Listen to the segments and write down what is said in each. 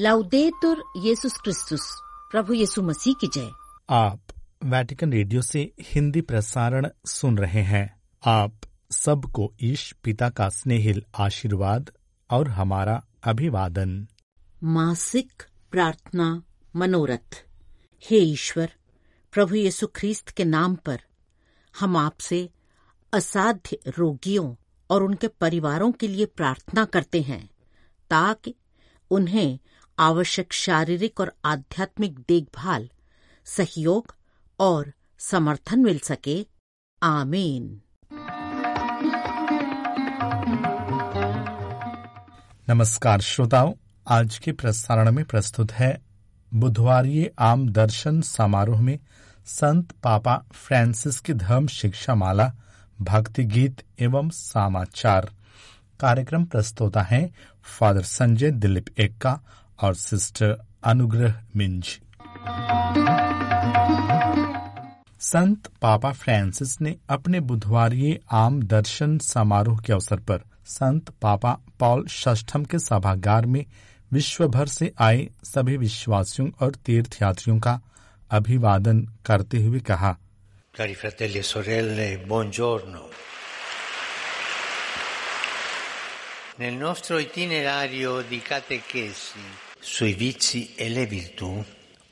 लाउदेतुर येसुस क्रिस्तुस प्रभु यीशु मसीह की जय आप वैटिकन रेडियो से हिंदी प्रसारण सुन रहे हैं। आप सबको ईश पिता का स्नेहिल आशीर्वाद और हमारा अभिवादन। मासिक प्रार्थना मनोरथ। हे ईश्वर प्रभु यीशु ख्रीस्त के नाम पर हम आपसे असाध्य रोगियों और उनके परिवारों के लिए प्रार्थना करते हैं ताकि उन्हें आवश्यक शारीरिक और आध्यात्मिक देखभाल, सहयोग और समर्थन मिल सके। आमीन। नमस्कार श्रोताओं, आज के प्रसारण में प्रस्तुत है बुधवार आम दर्शन समारोह में संत पापा फ्रांसिस की धर्म शिक्षा माला भक्ति गीत एवं समाचार। कार्यक्रम प्रस्तुता है फादर संजय दिलीप एक्का और सिस्टर अनुग्रह मिंज संत पापा फ्रांसिस ने अपने बुधवारीय आम दर्शन समारोह के अवसर पर संत पापा पॉल षष्ठम के सभागार में विश्व भर से आए सभी विश्वासियों और तीर्थयात्रियों का अभिवादन करते हुए कहा e. Nel nostro itinerario di catechesi sui vizi e le virtù,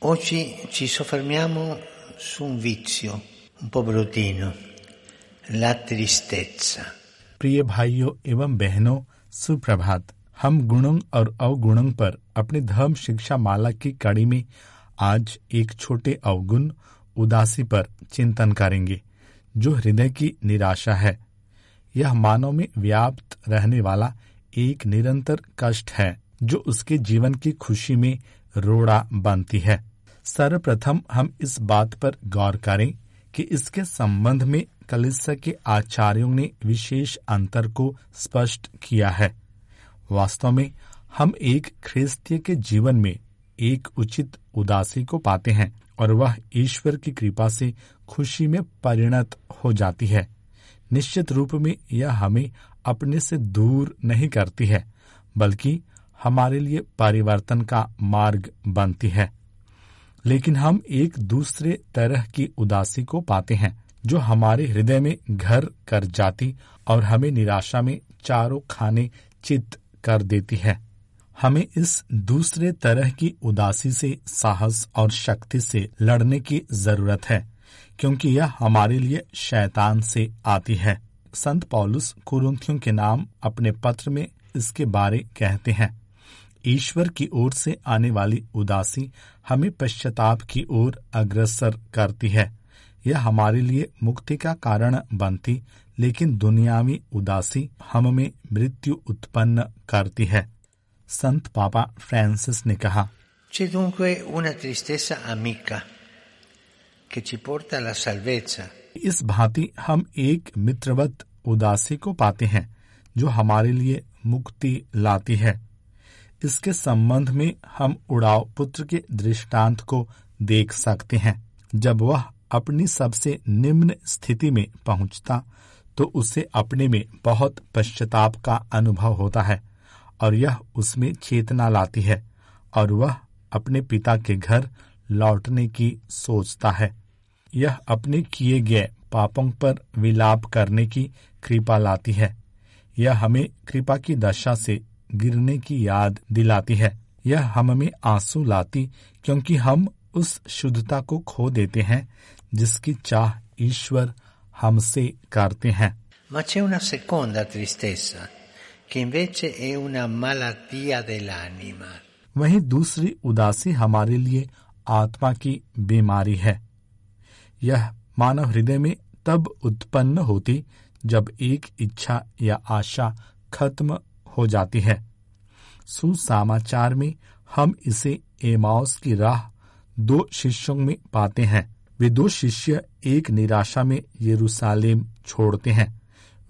oggi ci soffermiamo su un vizio un po' bruttino, la tristezza. प्रिय भाइयों एवं बहनों सुप्रभात। हम गुणों और अवगुणों पर अपनी धर्म शिक्षा माला की कड़ी में आज एक छोटे अवगुण उदासी पर चिंतन करेंगे जो हृदय की निराशा है। यह मानव में व्याप्त रहने वाला एक निरंतर कष्ट है। जो उसके जीवन की खुशी में रोड़ा बनती है। सर्वप्रथम हम इस बात पर गौर करें कि इसके संबंध में कलिस्सा के आचार्यों ने विशेष अंतर को स्पष्ट किया है। वास्तव में हम एक ख्रिस्तीय के जीवन में एक उचित उदासी को पाते हैं और वह ईश्वर की कृपा से खुशी में परिणत हो जाती है। निश्चित रूप में यह हमें अपने से दूर नहीं करती है, बल्कि हमारे लिए परिवर्तन का मार्ग बनती है। लेकिन हम एक दूसरे तरह की उदासी को पाते हैं, जो हमारे हृदय में घर कर जाती और हमें निराशा में चारों खाने चित कर देती है। हमें इस दूसरे तरह की उदासी से साहस और शक्ति से लड़ने की ज़रूरत है, क्योंकि यह हमारे लिए शैतान से आती है। संत पौलुस कुरुंथियों के नाम अपने पत्र में इसके बारे कहते हैं। ईश्वर की ओर से आने वाली उदासी हमें पश्चाताप की ओर अग्रसर करती है। यह हमारे लिए मुक्ति का कारण बनती लेकिन दुनियावी उदासी हम में मृत्यु उत्पन्न करती है। संत पापा फ्रांसिस ने कहा C'è dunque una tristezza amica che ci porta alla salvezza. इस भांति हम एक मित्रवत उदासी को पाते हैं जो हमारे लिए मुक्ति लाती है। इसके संबंध में हम उड़ाव पुत्र के दृष्टांत को देख सकते हैं। जब वह अपनी सबसे निम्न स्थिति में पहुँचता तो उसे अपने में बहुत पश्चाताप का अनुभव होता है और यह उसमें चेतना लाती है और वह अपने पिता के घर लौटने की सोचता है। यह अपने किए गए पापों पर विलाप करने की कृपा लाती है। यह हमें कृपा की दशा से गिरने की याद दिलाती है। यह हम में आँसू लाती क्योंकि हम उस शुद्धता को खो देते हैं जिसकी चाह ईश्वर हमसे करते हैं। Ma c'è una seconda tristezza che invece è una malattia dell'anima. वहीं दूसरी उदासी हमारे लिए आत्मा की बीमारी है। यह मानव हृदय में तब उत्पन्न होती जब एक इच्छा या आशा खत्म हो जाती है। सुसमाचार में हम इसे एमाउस की राह दो शिष्यों में पाते हैं। वे दो शिष्य एक निराशा में यरूशलेम छोड़ते हैं।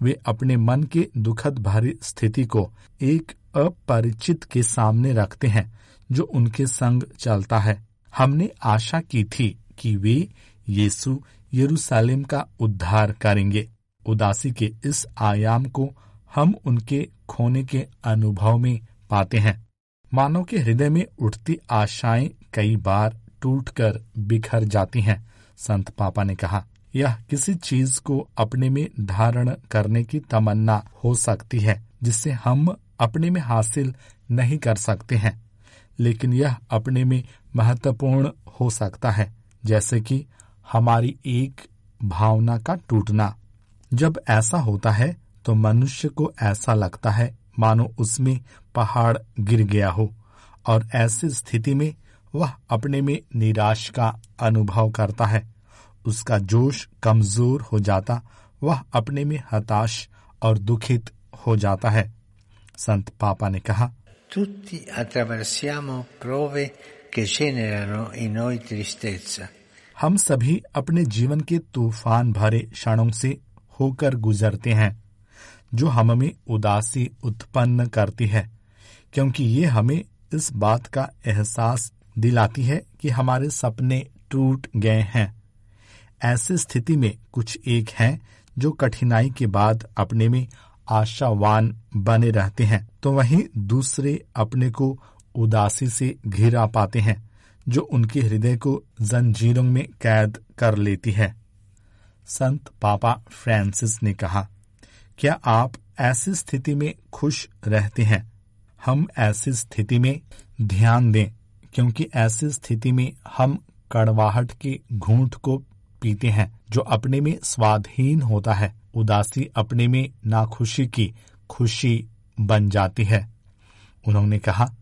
वे अपने मन के दुखद भारी स्थिति को एक अपरिचित के सामने रखते हैं, जो उनके संग चलता है। हमने आशा की थी कि वे यीशु यरूशलेम का उद्धार करेंगे। उदासी के इस आयाम को हम उनके खोने के अनुभव में पाते हैं। मानव के हृदय में उठती आशाएँ कई बार टूटकर बिखर जाती हैं, संत पापा ने कहा। यह किसी चीज़ को अपने में धारण करने की तमन्ना हो सकती है जिसे हम अपने में हासिल नहीं कर सकते हैं, लेकिन यह अपने में महत्वपूर्ण हो सकता है, जैसे कि हमारी एक भावना का टूटना। जब ऐसा होता है तो मनुष्य को ऐसा लगता है मानो उसमें पहाड़ गिर गया हो और ऐसी स्थिति में वह अपने में निराश का अनुभव करता है। उसका जोश कमज़ोर हो जाता वह अपने में हताश और दुखित हो जाता है। संत पापा ने कहा Tutti attraversiamo prove che generano in noi tristezza. हम सभी अपने जीवन के तूफ़ान भरे क्षणों से होकर गुजरते हैं। जो हम में उदासी उत्पन्न करती है, क्योंकि ये हमें इस बात का एहसास दिलाती है कि हमारे सपने टूट गए हैं। ऐसी स्थिति में कुछ एक हैं जो कठिनाई के बाद अपने में आशावान बने रहते हैं तो वहीं दूसरे अपने को उदासी से घिरा पाते हैं, जो उनके हृदय को जंजीरों में कैद कर लेती है। संत पापा फ्रांसिस ने कहा क्या आप ऐसी स्थिति में खुश रहते हैं? हम ऐसी स्थिति में ध्यान दें, क्योंकि ऐसी स्थिति में हम कड़वाहट के घूंट को पीते हैं, जो अपने में स्वाधीन होता है। उदासी अपने में नाखुशी की खुशी बन जाती है। उन्होंने कहा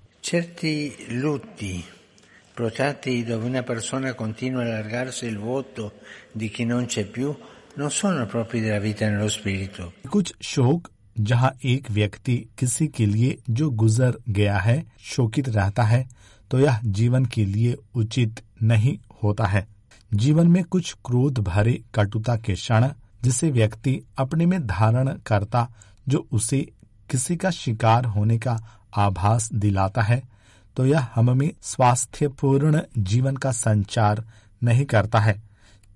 provocati dove una persona continua a allargarsi il vuoto di chi non c'è più spirito. कुछ शोक, जहाँ एक व्यक्ति किसी के लिए जो गुजर गया है, शोकित रहता है तो यह जीवन के लिए उचित नहीं होता है जीवन में कुछ क्रोध भरे कटुता के क्षण, जिसे व्यक्ति अपने में धारण करता, जो उसे किसी का शिकार होने का आभास दिलाता है तो यह हम में स्वास्थ्यपूर्ण जीवन का संचार नहीं करता है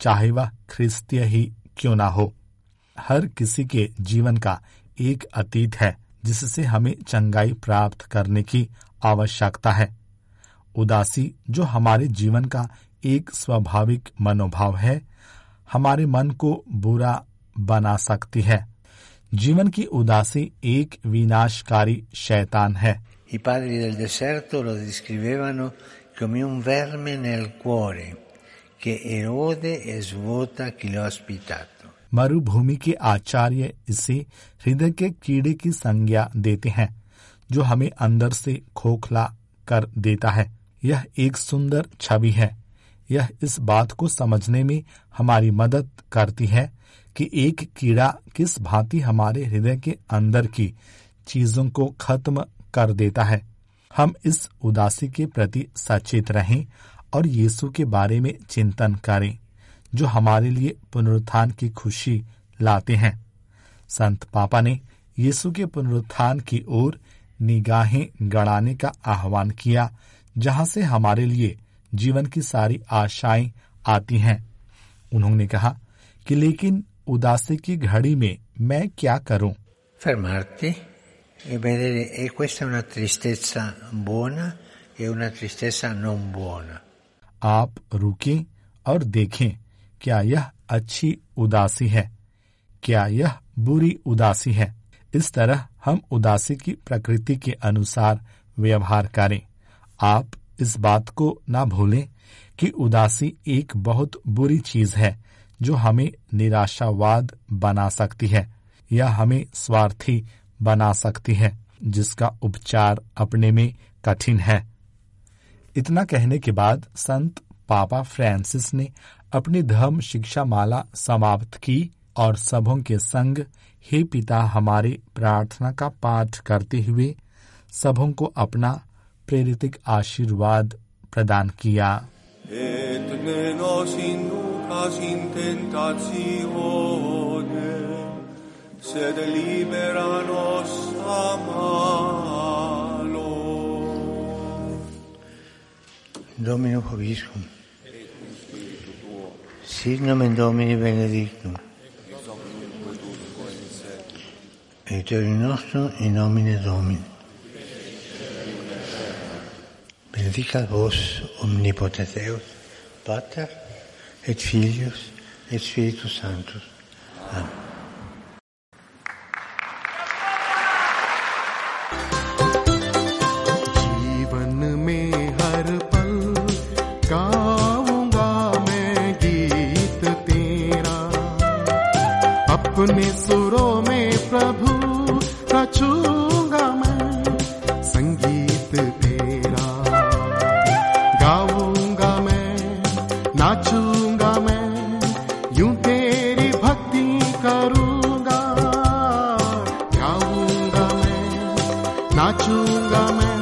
चाहे वह ख्रिस्तीय ही क्यों ना हो? हर किसी के जीवन का एक अतीत है, जिससे हमें चंगाई प्राप्त करने की आवश्यकता है। उदासी, जो हमारे जीवन का एक स्वाभाविक मनोभाव है, हमारे मन को बुरा बना सकती है। जीवन की उदासी एक विनाशकारी शैतान है। I padri del deserto lo descrivevano come un verme nel cuore. Che erode e svuota chi l'ha ospitato. मरुभूमि के आचार्य इसे हृदय के कीड़े की संज्ञा देते हैं, जो हमें अंदर से खोखला कर देता है। यह एक सुंदर छवि है। यह इस बात को समझने में हमारी मदद करती है कि एक कीड़ा किस भांति हमारे हृदय के अंदर की चीज़ों को खत्म कर देता है। हम इस उदासी के प्रति सचेत रहें और यीशु के बारे में चिंतन करें जो हमारे लिए पुनरुत्थान की खुशी लाते हैं। संत पापा ने यीशु के पुनरुत्थान की ओर निगाहें गड़ाने का आह्वान किया जहाँ से हमारे लिए जीवन की सारी आशाएँ आती हैं। उन्होंने कहा कि लेकिन उदासी की घड़ी में मैं क्या करूँ? Fermarti. E vedere, e questa è una tristezza buona e una tristezza non buona. आप रुकें और देखें, क्या यह अच्छी उदासी है? क्या यह बुरी उदासी है? इस तरह हम उदासी की प्रकृति के अनुसार व्यवहार करें। आप इस बात को ना भूलें कि उदासी एक बहुत बुरी चीज़ है, जो हमें निराशावाद बना सकती है, या हमें स्वार्थी बना सकती है, जिसका उपचार अपने में कठिन है। इतना कहने के बाद संत पापा फ्रांसिस ने अपनी धर्म शिक्षा माला समाप्त की और सबों के संग हे पिता हमारे प्रार्थना का पाठ करते हुए सबों को अपना प्रेरितिक आशीर्वाद प्रदान किया। Sed libera nos Domino Hoviscum. Sit nomen Domini benedictum. Et in nostro nostrum in nomine Domini. Benedicat vos omnipotens Deus, Pater et Filius et Spiritus Sanctus. Amen. नाचूँगा मैं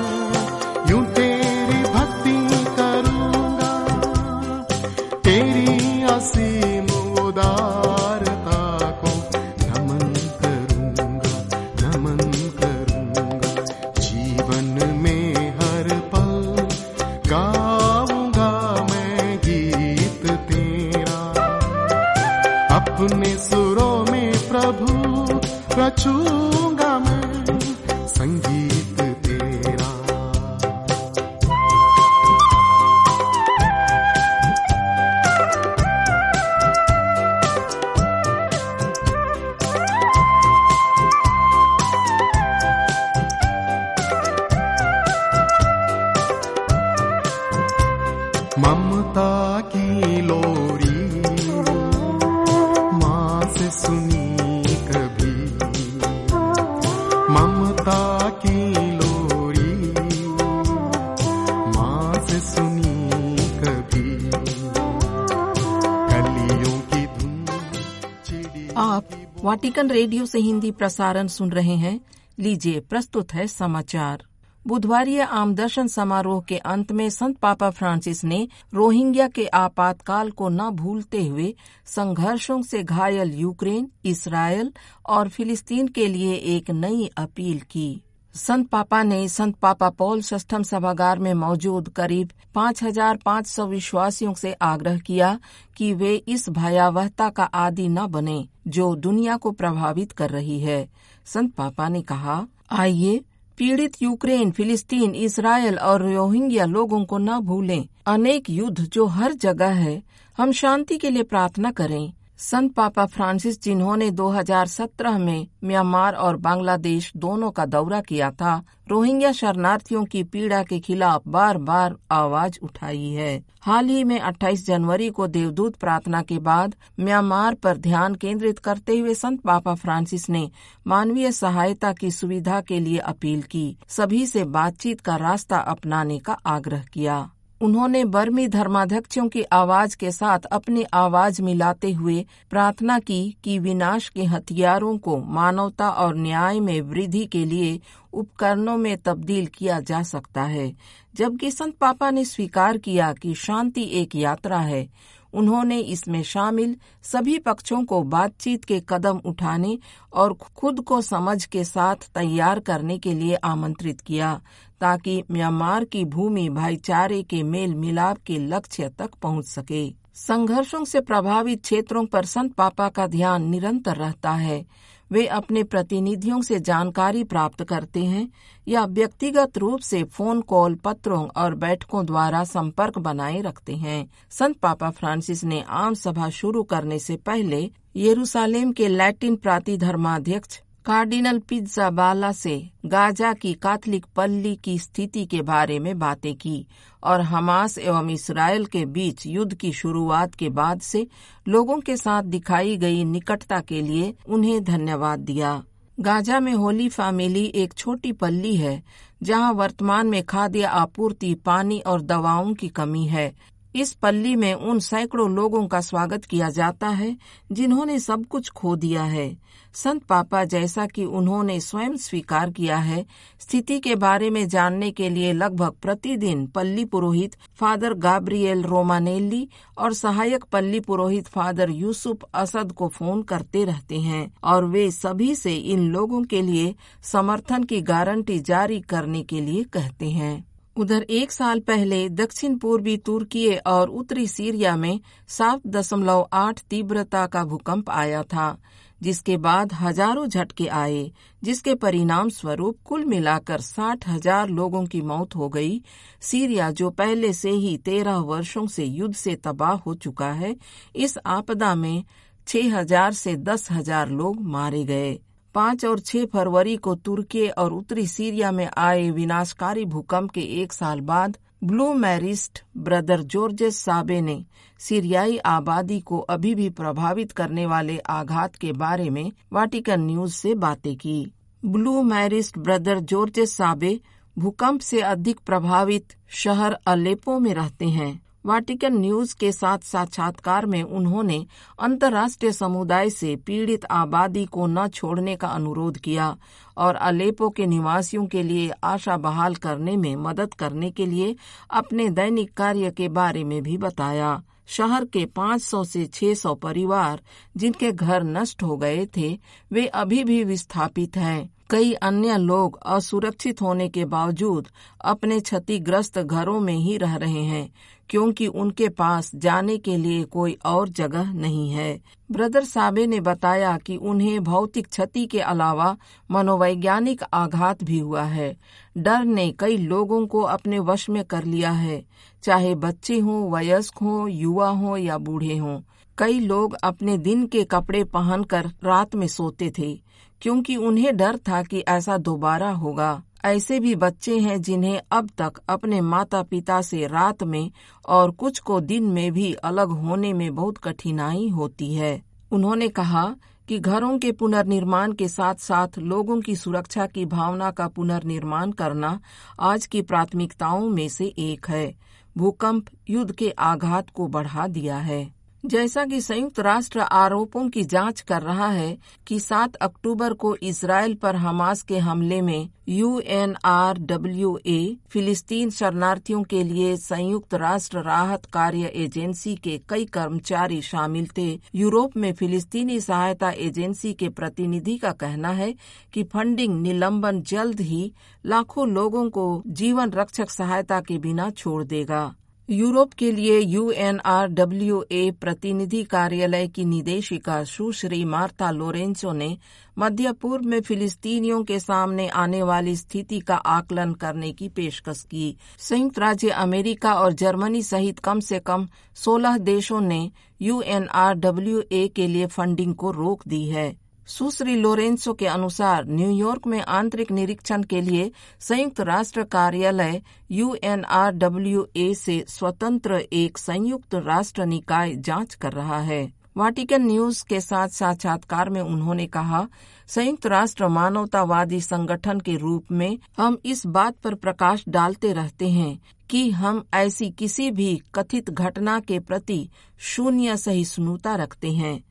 वाटिकन रेडियो से हिंदी प्रसारण सुन रहे हैं। लीजिए, प्रस्तुत है समाचार। बुधवार आम दर्शन समारोह के अंत में संत पापा फ्रांसिस ने रोहिंग्या के आपातकाल को न भूलते हुए संघर्षों से घायल यूक्रेन, इसराइल और फिलिस्तीन के लिए एक नई अपील की। संत पापा ने संत पापा पौल षष्ठम सभागार में मौजूद करीब 5,500 विश्वासियों से आग्रह किया कि वे इस भयावहता का आदि न बने जो दुनिया को प्रभावित कर रही है। संत पापा ने कहा आइए पीड़ित यूक्रेन फिलिस्तीन इसराइल और रोहिंग्या लोगों को न भूलें। अनेक युद्ध जो हर जगह है हम शांति के लिए प्रार्थना करें। संत पापा फ्रांसिस जिन्होंने 2017 में म्यांमार और बांग्लादेश दोनों का दौरा किया था, रोहिंग्या शरणार्थियों की पीड़ा के खिलाफ बार बार आवाज़ उठाई है। हाल ही में 28 जनवरी को देवदूत प्रार्थना के बाद म्यांमार पर ध्यान केंद्रित करते हुए संत पापा फ्रांसिस ने मानवीय सहायता की सुविधा के लिए अपील की। सभी से बातचीत का रास्ता अपनाने का आग्रह किया। उन्होंने बर्मी धर्माध्यक्षों की आवाज़ के साथ अपनी आवाज़ मिलाते हुए प्रार्थना की कि विनाश के हथियारों को मानवता और न्याय में वृद्धि के लिए उपकरणों में तब्दील किया जा सकता है। जबकि संत पापा ने स्वीकार किया कि शांति एक यात्रा है। उन्होंने इसमें शामिल सभी पक्षों को बातचीत के कदम उठाने और खुद को समझ के साथ तैयार करने के लिए आमंत्रित किया। ताकि म्यांमार की भूमि भाईचारे के मेल मिलाप के लक्ष्य तक पहुँच सके। संघर्षों से प्रभावित क्षेत्रों पर संत पापा का ध्यान निरंतर रहता है। वे अपने प्रतिनिधियों से जानकारी प्राप्त करते हैं या व्यक्तिगत रूप से फ़ोन कॉल, पत्रों और बैठकों द्वारा संपर्क बनाए रखते हैं। संत पापा फ्रांसिस ने आम सभा शुरू करने से पहले यरूशलेम के लैटिन प्राति धर्माध्यक्ष कार्डिनल पिज्जा बाला से गाजा की कैथलिक पल्ली की स्थिति के बारे में बातें की और हमास एवं इसराइल के बीच युद्ध की शुरुआत के बाद से लोगों के साथ दिखाई गई निकटता के लिए उन्हें धन्यवाद दिया। गाजा में होली फैमिली एक छोटी पल्ली है, जहाँ वर्तमान में खाद्य आपूर्ति, पानी और दवाओं की कमी है। इस पल्ली में उन सैकड़ों लोगों का स्वागत किया जाता है, जिन्होंने सब कुछ खो दिया है। संत पापा जैसा कि उन्होंने स्वयं स्वीकार किया है, स्थिति के बारे में जानने के लिए लगभग प्रतिदिन पल्ली पुरोहित फादर गाब्रिएल रोमानेली और सहायक पल्ली पुरोहित फादर यूसुफ असद को फ़ोन करते रहते हैं और वे सभी से इन लोगों के लिए समर्थन की गारंटी जारी करने के लिए कहते हैं। उधर एक साल पहले दक्षिण पूर्वी तुर्की और उत्तरी सीरिया में सात दशमलव आठ तीव्रता का भूकंप आया था, जिसके बाद हज़ारों झटके आए, जिसके परिणाम स्वरूप कुल मिलाकर साठ हज़ार लोगों की मौत हो गई। सीरिया, जो पहले से ही तेरह वर्षों से युद्ध से तबाह हो चुका है, इस आपदा में छह हज़ार से दस हज़ार लोग मारे गए। पाँच और छह फरवरी को तुर्की और उत्तरी सीरिया में आए विनाशकारी भूकंप के एक साल बाद Blue Marist Brother Georges Sabe ने सीरियाई आबादी को अभी भी प्रभावित करने वाले आघात के बारे में वाटिकन न्यूज़ से बातें की। Blue Marist Brother Georges Sabe भूकंप से अधिक प्रभावित शहर अलेपो में रहते हैं। वाटिकन न्यूज़ के साथ साक्षात्कार में उन्होंने अंतर्राष्ट्रीय समुदाय से पीड़ित आबादी को न छोड़ने का अनुरोध किया और अलेपो के निवासियों के लिए आशा बहाल करने में मदद करने के लिए अपने दैनिक कार्य के बारे में भी बताया। शहर के 500 से 600 परिवार जिनके घर नष्ट हो गए थे, वे अभी भी विस्थापित हैं। कई अन्य लोग असुरक्षित होने के बावजूद अपने क्षतिग्रस्त घरों में ही रह रहे हैं, क्योंकि उनके पास जाने के लिए कोई और जगह नहीं है। ब्रदर साबे ने बताया कि उन्हें भौतिक क्षति के अलावा मनोवैज्ञानिक आघात भी हुआ है। डर ने कई लोगों को अपने वश में कर लिया है, चाहे बच्चे हों, वयस्क हों, युवा हों या बूढ़े हों। कई लोग अपने दिन के कपड़े पहनकर रात में सोते थे। क्योंकि उन्हें डर था कि ऐसा दोबारा होगा। ऐसे भी बच्चे हैं जिन्हें अब तक अपने माता पिता से रात में और कुछ को दिन में भी अलग होने में बहुत कठिनाई होती है। उन्होंने कहा कि घरों के पुनर्निर्माण के साथ साथ लोगों की सुरक्षा की भावना का पुनर्निर्माण करना आज की प्राथमिकताओं में से एक है। भूकंप युद्ध के आघात को बढ़ा दिया है। जैसा कि संयुक्त राष्ट्र आरोपों की जाँच कर रहा है कि 7 अक्टूबर को इसराइल पर हमास के हमले में U N R W A फिलिस्तीन शरणार्थियों के लिए संयुक्त राष्ट्र राहत कार्य एजेंसी के कई कर्मचारी शामिल थे। यूरोप में फिलिस्तीनी सहायता एजेंसी के प्रतिनिधि का कहना है कि फंडिंग निलंबन जल्द ही लाखों लोगों को जीवन रक्षक सहायता के बिना छोड़ देगा। यूरोप के लिए यूएनआरडब्ल्यूए प्रतिनिधि कार्यालय की निदेशिका सुश्री मार्था लोरेंसो ने मध्य पूर्व में फिलिस्तीनियों के सामने आने वाली स्थिति का आकलन करने की पेशकश की। संयुक्त राज्य अमेरिका और जर्मनी सहित कम से कम 16 देशों ने यूएनआरडब्ल्यूए के लिए फंडिंग को रोक दी है। सुश्री लोरेंसो के अनुसार न्यूयॉर्क में आंतरिक निरीक्षण के लिए संयुक्त राष्ट्र कार्यालय यूएनआरडब्ल्यूए से स्वतंत्र एक संयुक्त राष्ट्र निकाय जाँच कर रहा है। वाटिकन न्यूज़ के साथ साक्षात्कार में उन्होंने कहा, संयुक्त राष्ट्र मानवतावादी संगठन के रूप में हम इस बात पर प्रकाश डालते रहते हैं कि हम ऐसी किसी भी कथित घटना के प्रति शून्य सहिष्णुता रखते हैं।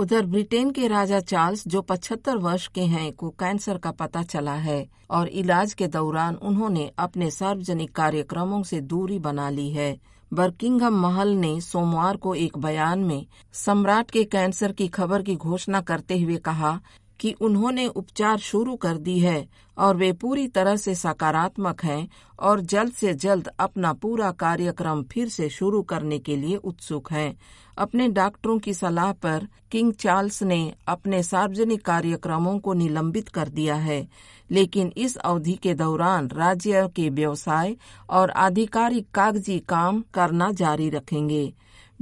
उधर ब्रिटेन के राजा चार्ल्स, जो 75 वर्ष के हैं, को कैंसर का पता चला है और इलाज के दौरान उन्होंने अपने सार्वजनिक कार्यक्रमों से दूरी बना ली है। बर्किंघम महल ने सोमवार को एक बयान में सम्राट के कैंसर की खबर की घोषणा करते हुए कहा कि उन्होंने उपचार शुरू कर दी है और वे पूरी तरह से सकारात्मक हैं और जल्द से जल्द अपना पूरा कार्यक्रम फिर से शुरू करने के लिए उत्सुक हैं। अपने डॉक्टरों की सलाह पर किंग चार्ल्स ने अपने सार्वजनिक कार्यक्रमों को निलंबित कर दिया है, लेकिन इस अवधि के दौरान राज्य के व्यवसाय और आधिकारिक कागज़ी काम करना जारी रखेंगे।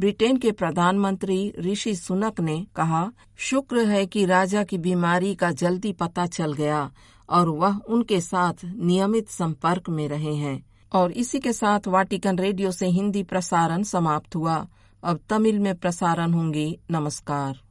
ब्रिटेन के प्रधानमंत्री ऋषि सुनक ने कहा, शुक्र है कि राजा की बीमारी का जल्दी पता चल गया और वह उनके साथ नियमित संपर्क में रहे हैं। और इसी के साथ वाटिकन रेडियो से हिंदी प्रसारण समाप्त हुआ। अब तमिल में प्रसारण होंगे। नमस्कार।